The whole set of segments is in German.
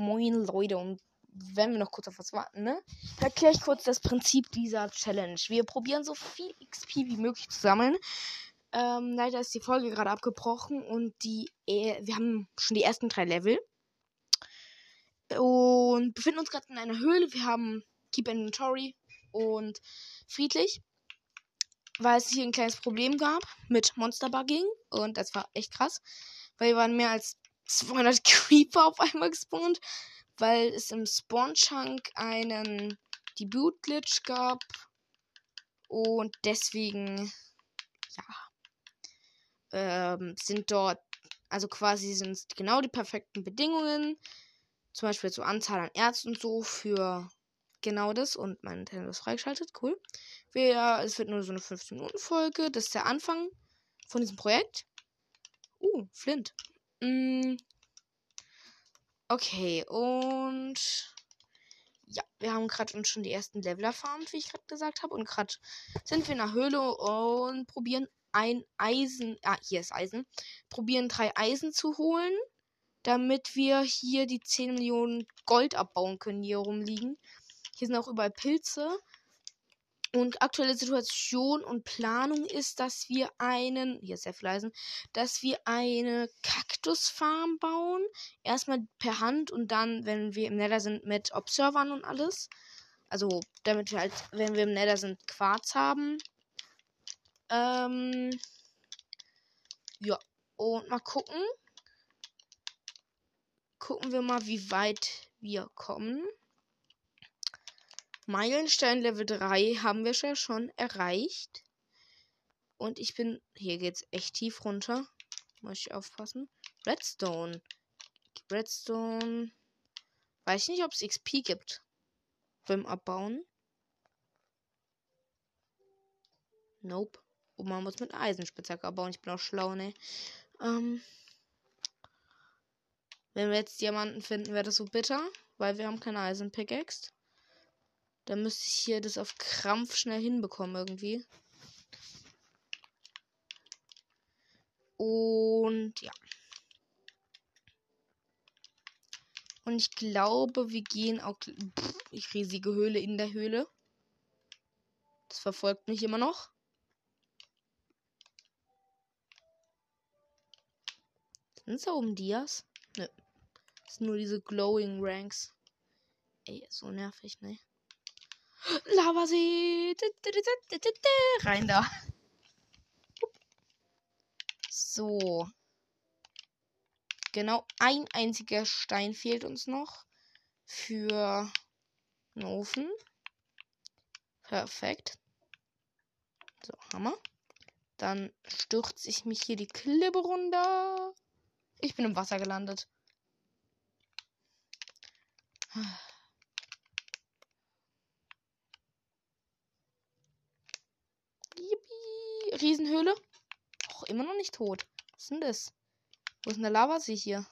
Moin Leute und wenn wir noch kurz auf was warten, ne? Erkläre ich kurz das Prinzip dieser Challenge. Wir probieren so viel XP wie möglich zu sammeln. Ähm, leider ist die Folge gerade abgebrochen und die, äh, wir haben schon die ersten drei Level. Und befinden uns gerade in einer Höhle. Wir haben Keep Inventory und Friedlich. Weil es hier ein kleines Problem gab mit Monster-Bugging. Und das war echt krass. Weil wir waren mehr als 200 Creeper auf einmal gespawnt weil es im Spawn-Chunk einen Debut-Glitch gab. Und deswegen, ja, ähm, sind dort, also quasi sind es genau die perfekten Bedingungen. Zum Beispiel zur Anzahl an Ärzten und so für genau das. Und mein Nintendo ist freigeschaltet, cool. Wir, es wird nur so eine 15-Minuten-Folge. Das ist der Anfang von diesem Projekt. Uh, Flint. Mm, Okay, und ja, wir haben gerade uns schon die ersten Level erfarmt, wie ich gerade gesagt habe. Und gerade sind wir in der Höhle und probieren ein Eisen. Ah, hier ist Eisen. Probieren drei Eisen zu holen, damit wir hier die 10 Millionen Gold abbauen können, die hier rumliegen. Hier sind auch überall Pilze. Und aktuelle Situation und Planung ist, dass wir einen, hier ist sehr viel Eisen, dass wir eine Kaktusfarm bauen. Erstmal per Hand und dann, wenn wir im Nether sind, mit Observern und alles. Also, damit wir halt, wenn wir im Nether sind, Quarz haben. Ähm, ja, und mal gucken. Gucken wir mal, wie weit wir kommen. Meilenstein Level 3 haben wir ja schon erreicht. Und ich bin. Hier geht's echt tief runter. Muss ich aufpassen. Redstone. Redstone. Weiß nicht, ob es XP gibt. Beim Abbauen. Nope. Und man muss mit Eisenspitzhacke abbauen. Ich bin auch schlau, ne? Ähm. Wenn wir jetzt Diamanten finden, wäre das so bitter. Weil wir haben keine Eisenpickaxe. Dann müsste ich hier das auf Krampf schnell hinbekommen irgendwie. Und ja. Und ich glaube, wir gehen auch. Pff, riesige Höhle in der Höhle. Das verfolgt mich immer noch. Sind es da oben Dias? Nö. Das sind nur diese Glowing Ranks. Ey, so nervig, ne? Lavasee. Rein da. So. Genau ein einziger Stein fehlt uns noch für einen Ofen. Perfekt. So, Hammer. Dann stürze ich mich hier die Klippe runter. Ich bin im Wasser gelandet. Riesenhöhle. Och, immer noch nicht tot. Was ist denn das? Wo ist denn der Lavasee hier?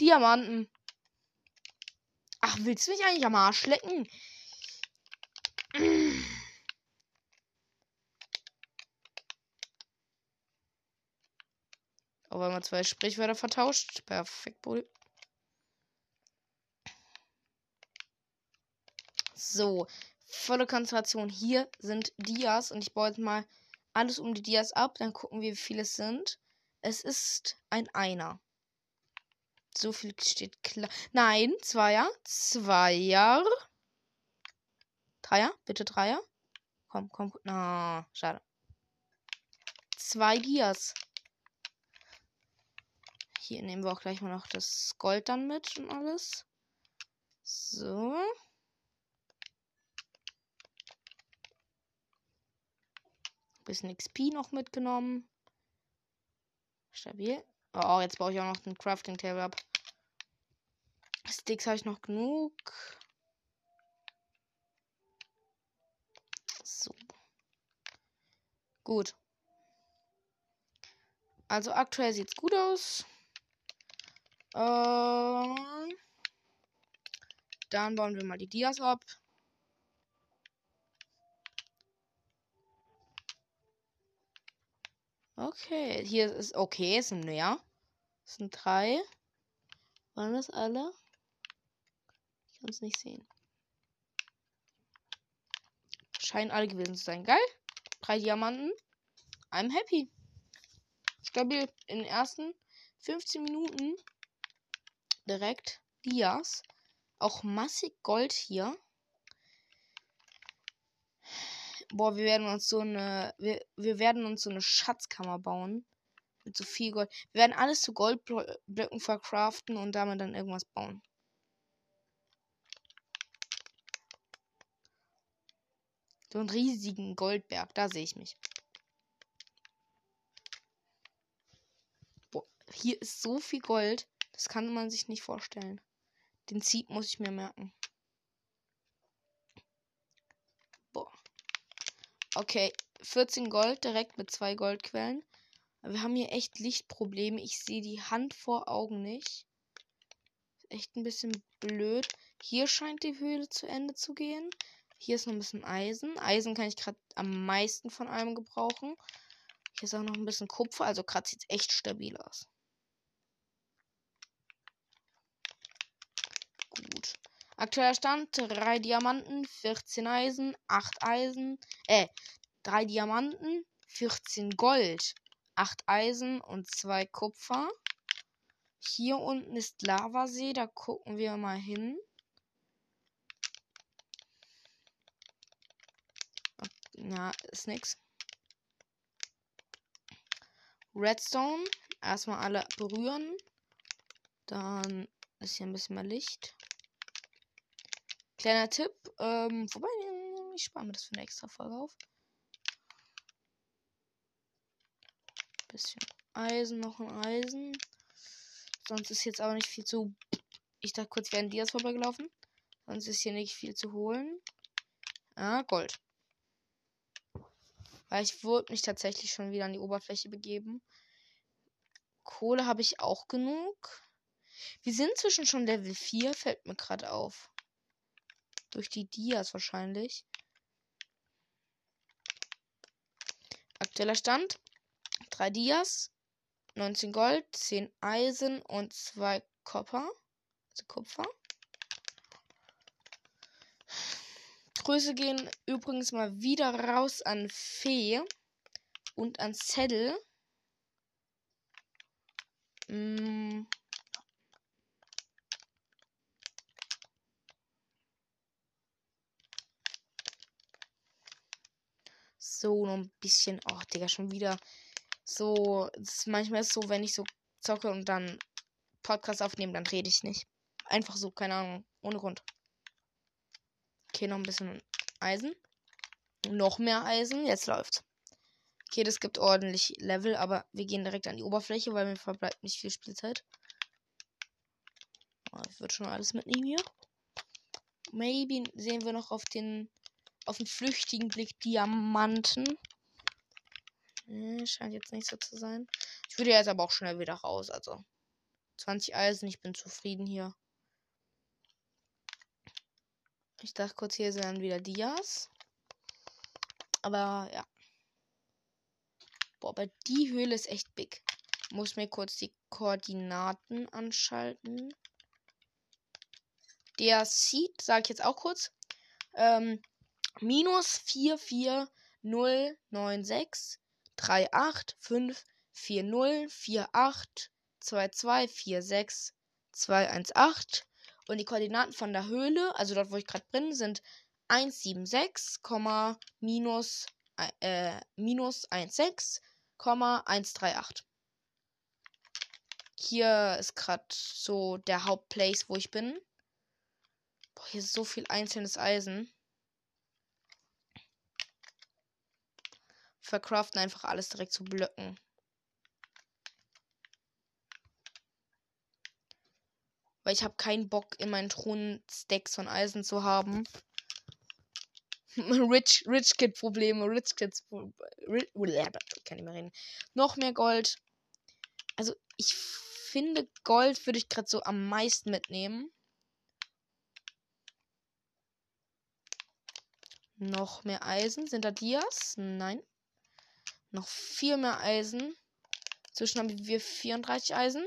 Diamanten. Ach, willst du mich eigentlich am Arsch lecken? Auf einmal zwei Sprichwörter vertauscht. Perfekt, Bruder. So, volle Konzentration. Hier sind Dias und ich baue jetzt mal alles um die Dias ab. Dann gucken wir, wie viele es sind. Es ist ein Einer. So viel steht klar. Nein, Zweier. Zweier. Dreier. Bitte Dreier. Komm, komm. Na, schade. Zwei Dias. Hier nehmen wir auch gleich mal noch das Gold dann mit und alles. So. Bisschen XP noch mitgenommen. Stabil. Oh, jetzt baue ich auch noch den Crafting Table ab. Sticks habe ich noch genug. So. Gut. Also aktuell sieht es gut aus. Ähm, dann bauen wir mal die Dias ab. Okay, hier ist okay, es sind mehr. Es sind drei. Waren das alle? Ich kann es nicht sehen. Scheinen alle gewesen zu sein. Geil. Drei Diamanten. I'm happy. Stabil in den ersten 15 Minuten direkt Dias. Auch massig Gold hier. Boah, wir werden uns so eine. Wir, wir werden uns so eine Schatzkammer bauen. Mit so viel Gold. Wir werden alles zu Goldblöcken verkraften und damit dann irgendwas bauen. So einen riesigen Goldberg, da sehe ich mich. Boah, hier ist so viel Gold, das kann man sich nicht vorstellen. Den Sieb muss ich mir merken. Boah. Okay, 14 Gold direkt mit zwei Goldquellen. wir haben hier echt Lichtprobleme. Ich sehe die Hand vor Augen nicht. Echt ein bisschen blöd. Hier scheint die Höhle zu Ende zu gehen. Hier ist noch ein bisschen Eisen. Eisen kann ich gerade am meisten von allem gebrauchen. Hier ist auch noch ein bisschen Kupfer. Also gerade sieht es echt stabil aus. Gut. Aktueller Stand: 3 Diamanten, 14 Eisen, 8 Eisen. Äh, 3 Diamanten, 14 Gold, 8 Eisen und 2 Kupfer. Hier unten ist Lavasee. Da gucken wir mal hin. Na, ist nix. Redstone. Erstmal alle berühren. Dann ist hier ein bisschen mehr Licht. Kleiner Tipp. Ähm, wobei, ich spare mir das für eine extra Folge auf. Bisschen Eisen, noch ein Eisen. Sonst ist jetzt aber nicht viel zu. Ich dachte kurz, wären die jetzt vorbeigelaufen. Sonst ist hier nicht viel zu holen. Ah, Gold. Weil ich würde mich tatsächlich schon wieder an die Oberfläche begeben. Kohle habe ich auch genug. Wir sind zwischen schon Level 4, fällt mir gerade auf. Durch die Dias wahrscheinlich. Aktueller Stand. 3 Dias, 19 Gold, 10 Eisen und 2 Kupfer. Also Kupfer. Grüße gehen übrigens mal wieder raus an Fee und an Zettel. Mm. So, noch ein bisschen. Oh, Digga, schon wieder. So, ist, manchmal ist es so, wenn ich so zocke und dann Podcast aufnehme, dann rede ich nicht. Einfach so, keine Ahnung, ohne Grund. Okay, noch ein bisschen Eisen. Noch mehr Eisen. Jetzt läuft's. Okay, das gibt ordentlich Level, aber wir gehen direkt an die Oberfläche, weil mir verbleibt nicht viel Spielzeit. Oh, ich würde schon alles mitnehmen hier. Maybe sehen wir noch auf den auf den flüchtigen Blick Diamanten. Hm, scheint jetzt nicht so zu sein. Ich würde jetzt aber auch schnell wieder raus. Also 20 Eisen, ich bin zufrieden hier. Ich dachte kurz, hier sind dann wieder Dias. Aber ja. Boah, aber die Höhle ist echt big. Muss mir kurz die Koordinaten anschalten. Der Seed, sage ich jetzt auch kurz. Ähm, minus 44096 3854048 2246 218 und die Koordinaten von der Höhle, also dort, wo ich gerade bin, sind 176, minus, äh, minus 16, 138. Hier ist gerade so der Hauptplace, wo ich bin. Boah, hier ist so viel einzelnes Eisen. Verkraften einfach alles direkt zu Blöcken. Weil ich habe keinen Bock, in meinen Thronen Stacks von Eisen zu haben. Rich, Rich Kid Probleme, Rich Kids Rich, kann nicht mehr reden. Noch mehr Gold. Also ich finde Gold würde ich gerade so am meisten mitnehmen. Noch mehr Eisen. Sind da Dias? Nein. Noch viel mehr Eisen. Zwischen haben wir 34 Eisen.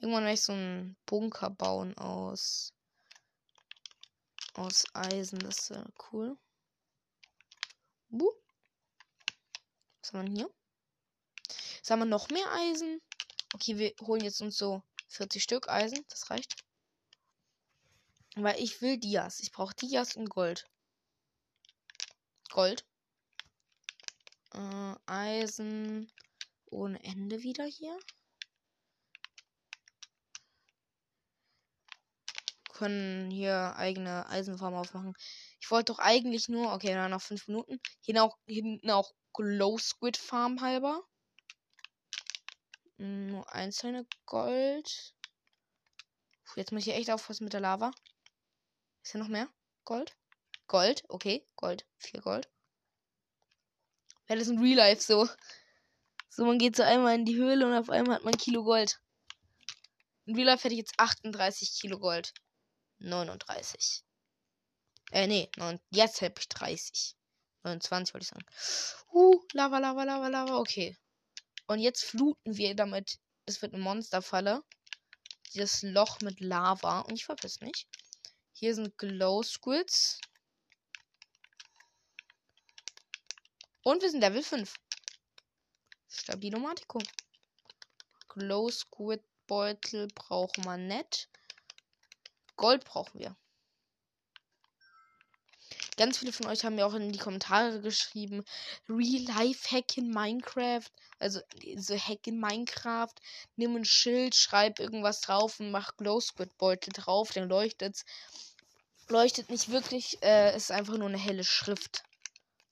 Irgendwann werde ich so einen Bunker bauen aus aus Eisen. Das ist cool. Uh. Was haben wir hier? Was haben wir noch mehr Eisen? Okay, wir holen jetzt uns so 40 Stück Eisen. Das reicht. Weil ich will Dias. Ich brauche Dias und Gold. Gold. Äh, Eisen ohne Ende wieder hier. Können hier eigene Eisenfarm aufmachen. Ich wollte doch eigentlich nur, okay, noch fünf Minuten. Hier auch, hinten auch Glow Squid Farm halber. Hm, nur einzelne Gold. Puh, jetzt muss ich echt aufpassen mit der Lava. Ist hier noch mehr? Gold? Gold, okay. Gold. Vier Gold. Ja, das in Real Life so. So, man geht so einmal in die Höhle und auf einmal hat man Kilo Gold. In Real Life hätte ich jetzt 38 Kilo Gold. 39. Äh, nee, jetzt habe ich 30. 29 wollte ich sagen. Uh, Lava, Lava, Lava, Lava. Okay. Und jetzt fluten wir damit. Es wird eine Monsterfalle. Dieses Loch mit Lava. Und ich verpiss mich. Hier sind Glow Squids. Und wir sind Level 5. Stabilomatico. Glow Squid Beutel brauchen wir nicht. Gold brauchen wir. Ganz viele von euch haben mir auch in die Kommentare geschrieben, Real Life Hack in Minecraft. Also so Hack in Minecraft. Nimm ein Schild, schreib irgendwas drauf und mach Glow Squid Beutel drauf, dann leuchtet's. Leuchtet nicht wirklich, äh, ist einfach nur eine helle Schrift.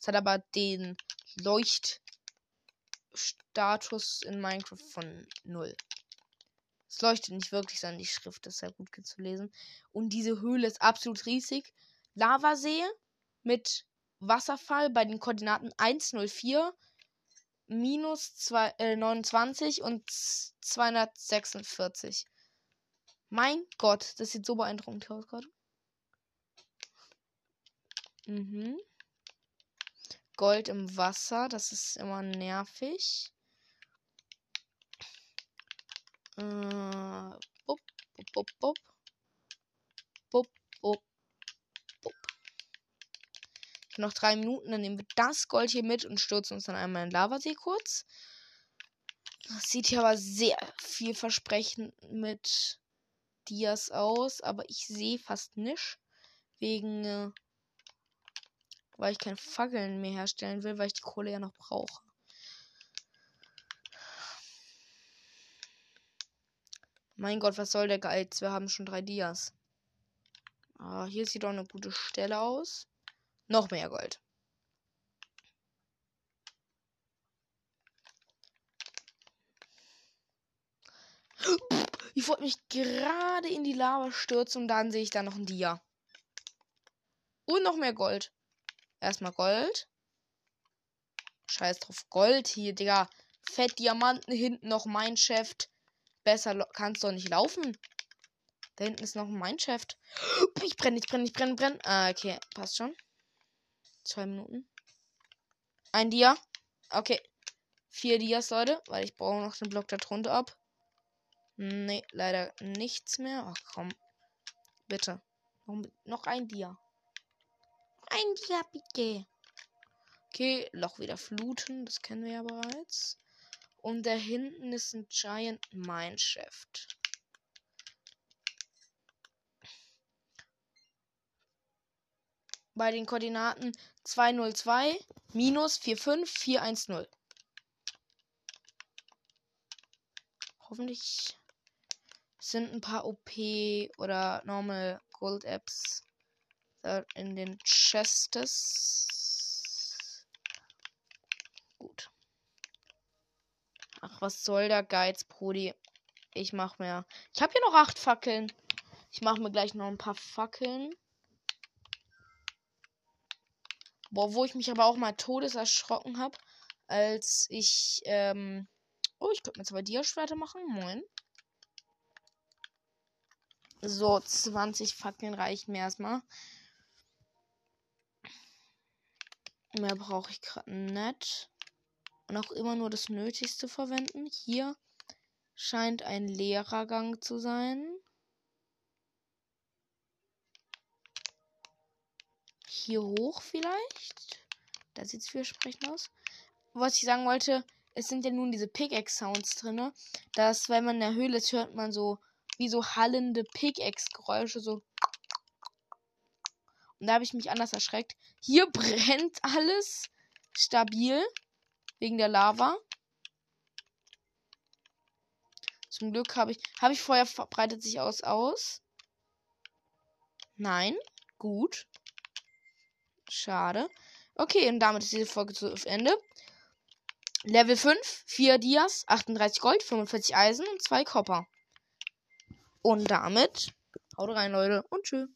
Es hat aber den Leuchtstatus in Minecraft von 0. Es leuchtet nicht wirklich, sondern die Schrift ist sehr gut zu lesen. Und diese Höhle ist absolut riesig. Lavasee mit Wasserfall bei den Koordinaten 104 minus 2, äh, 29 und 246. Mein Gott, das sieht so beeindruckend aus gerade. Mhm. Gold im Wasser, das ist immer nervig. Äh, bup, bup, bup, bup. Bup, bup, noch drei Minuten, dann nehmen wir das Gold hier mit und stürzen uns dann einmal in Lavasee kurz. Das sieht hier aber sehr vielversprechend mit Dias aus, aber ich sehe fast nichts. Wegen, äh, weil ich keine Fackeln mehr herstellen will, weil ich die Kohle ja noch brauche. Mein Gott, was soll der Geiz? Wir haben schon drei Dias. Ah, hier sieht doch eine gute Stelle aus. Noch mehr Gold. Ich wollte mich gerade in die Lava stürzen und dann sehe ich da noch ein Dia. Und noch mehr Gold. Erstmal Gold. Scheiß drauf. Gold hier, Digga. Fett Diamanten hinten noch mein Chef. Besser kannst du nicht laufen. Da hinten ist noch mein Chef. Ich brenne, ich brenne, ich brenne, brenne. Ah, okay. Passt schon. Zwei Minuten. Ein Dia. Okay. Vier Dias, Leute. Weil ich brauche noch den Block da drunter ab. Nee, leider nichts mehr. Ach komm. Bitte. Noch ein Dia. Ein bitte. Okay, Loch wieder fluten. Das kennen wir ja bereits. Und da hinten ist ein Giant Mineshaft. bei den Koordinaten 202 minus 45410. Hoffentlich sind ein paar OP oder Normal Gold Apps in den Chestes. Gut. Ach, was soll der Geiz, Brudi? Ich mach mir. Ich habe hier noch acht Fackeln. Ich mache mir gleich noch ein paar Fackeln. Boah, wo ich mich aber auch mal todes erschrocken habe, als ich, ähm. Oh, ich könnte mir zwei Dia-Schwerter machen. Moin. So, 20 Fackeln reichen mir erstmal. Mehr brauche ich gerade nicht. Und auch immer nur das Nötigste verwenden. Hier Scheint ein leerer Gang zu sein. Hier hoch vielleicht? Da sieht es vielversprechend aus. Was ich sagen wollte, es sind ja nun diese Pickaxe-Sounds drin. Dass, wenn man in der Höhle ist, hört man so wie so hallende Pickaxe-Geräusche. So. Und da habe ich mich anders erschreckt. Hier brennt alles stabil. Wegen der Lava. Zum Glück habe ich. Habe ich Feuer verbreitet sich aus aus? Nein. Gut. Schade. Okay, und damit ist diese Folge zu Ende. Level 5, 4 Dias, 38 Gold, 45 Eisen und 2 Copper. Und damit haut rein, Leute, und tschüss.